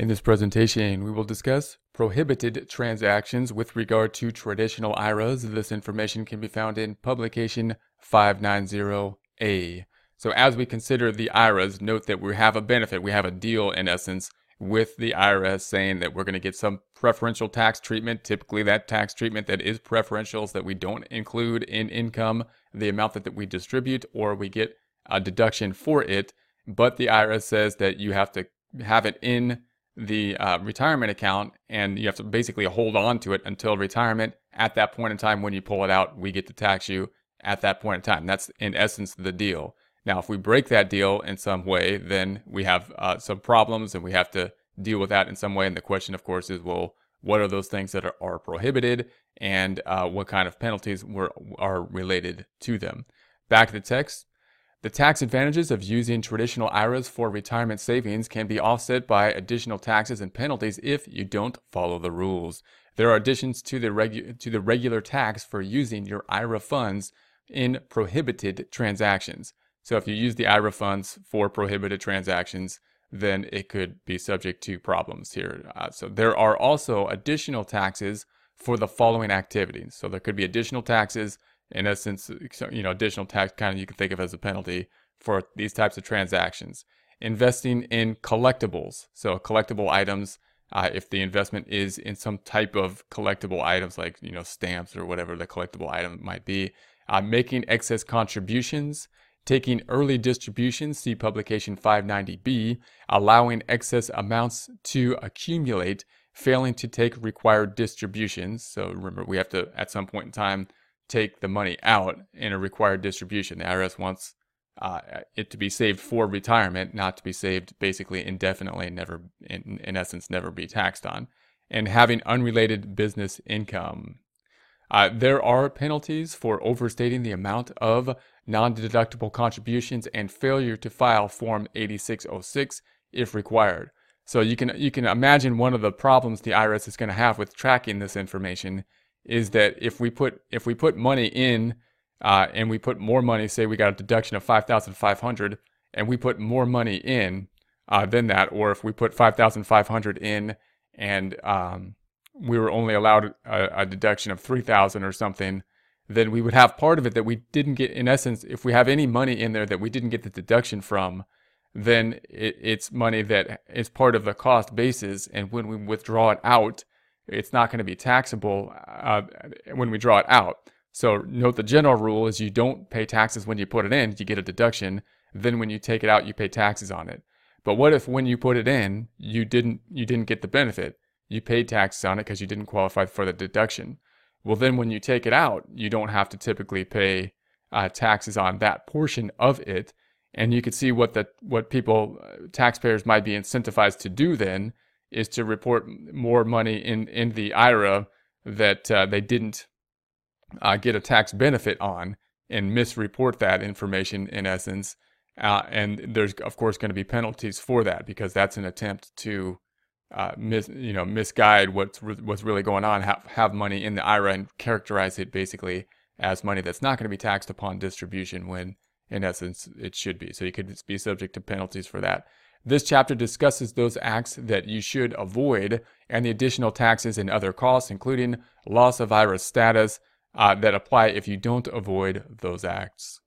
In this presentation, we will discuss prohibited transactions with regard to traditional IRAs. This information can be found in publication 590A. So as we consider the IRAs, note that we have a benefit, we have a deal in essence with the IRS saying that we're going to get some preferential tax treatment. Typically, that tax treatment that is preferential is that we don't include in income the amount that, that we distribute or we get a deduction for it. But the IRS says that you have to have it in the uh, retirement account and you have to basically hold on to it until retirement. At that point in time, when you pull it out, we get to tax you at that point in time. That's in essence the deal. Now, if we break that deal in some way, then we have uh, some problems and we have to deal with that in some way. And the question, of course, is well, what are those things that are, are prohibited and uh, what kind of penalties were, are related to them? Back to the text. The tax advantages of using traditional IRAs for retirement savings can be offset by additional taxes and penalties if you don't follow the rules. There are additions to the, regu- to the regular tax for using your IRA funds in prohibited transactions. So if you use the IRA funds for prohibited transactions, then it could be subject to problems here. Uh, so there are also additional taxes for the following activities. So there could be additional taxes, in essence, you know, additional tax kind of you can think of as a penalty for these types of transactions. Investing in collectibles, so collectible items. Uh, if the investment is in some type of collectible items like you know stamps or whatever the collectible item might be, uh, making excess contributions taking early distributions, see publication 590b, allowing excess amounts to accumulate, failing to take required distributions. So remember, we have to, at some point in time, take the money out in a required distribution. The IRS wants uh, it to be saved for retirement, not to be saved basically indefinitely, never, in, in essence, never be taxed on. And having unrelated business income. Uh, there are penalties for overstating the amount of non-deductible contributions and failure to file Form 8606 if required. So you can you can imagine one of the problems the IRS is going to have with tracking this information is that if we put if we put money in uh, and we put more money, say we got a deduction of five thousand five hundred, and we put more money in uh, than that, or if we put five thousand five hundred in and um, we were only allowed a, a deduction of 3000 or something, then we would have part of it that we didn't get. In essence, if we have any money in there that we didn't get the deduction from, then it, it's money that is part of the cost basis. And when we withdraw it out, it's not going to be taxable uh, when we draw it out. So note the general rule is you don't pay taxes when you put it in, you get a deduction. Then when you take it out, you pay taxes on it. But what if when you put it in, you didn't you didn't get the benefit? you paid taxes on it because you didn't qualify for the deduction. Well, then when you take it out, you don't have to typically pay uh, taxes on that portion of it. And you can see what the what people uh, taxpayers might be incentivized to do then is to report more money in in the IRA that uh, they didn't uh, get a tax benefit on and misreport that information in essence. Uh, and there's of course going to be penalties for that because that's an attempt to uh, mis, you know, misguide what's re- what's really going on, have, have money in the IRA and characterize it basically as money that's not going to be taxed upon distribution when in essence it should be. So you could be subject to penalties for that. This chapter discusses those acts that you should avoid and the additional taxes and other costs, including loss of IRA status, uh, that apply if you don't avoid those acts.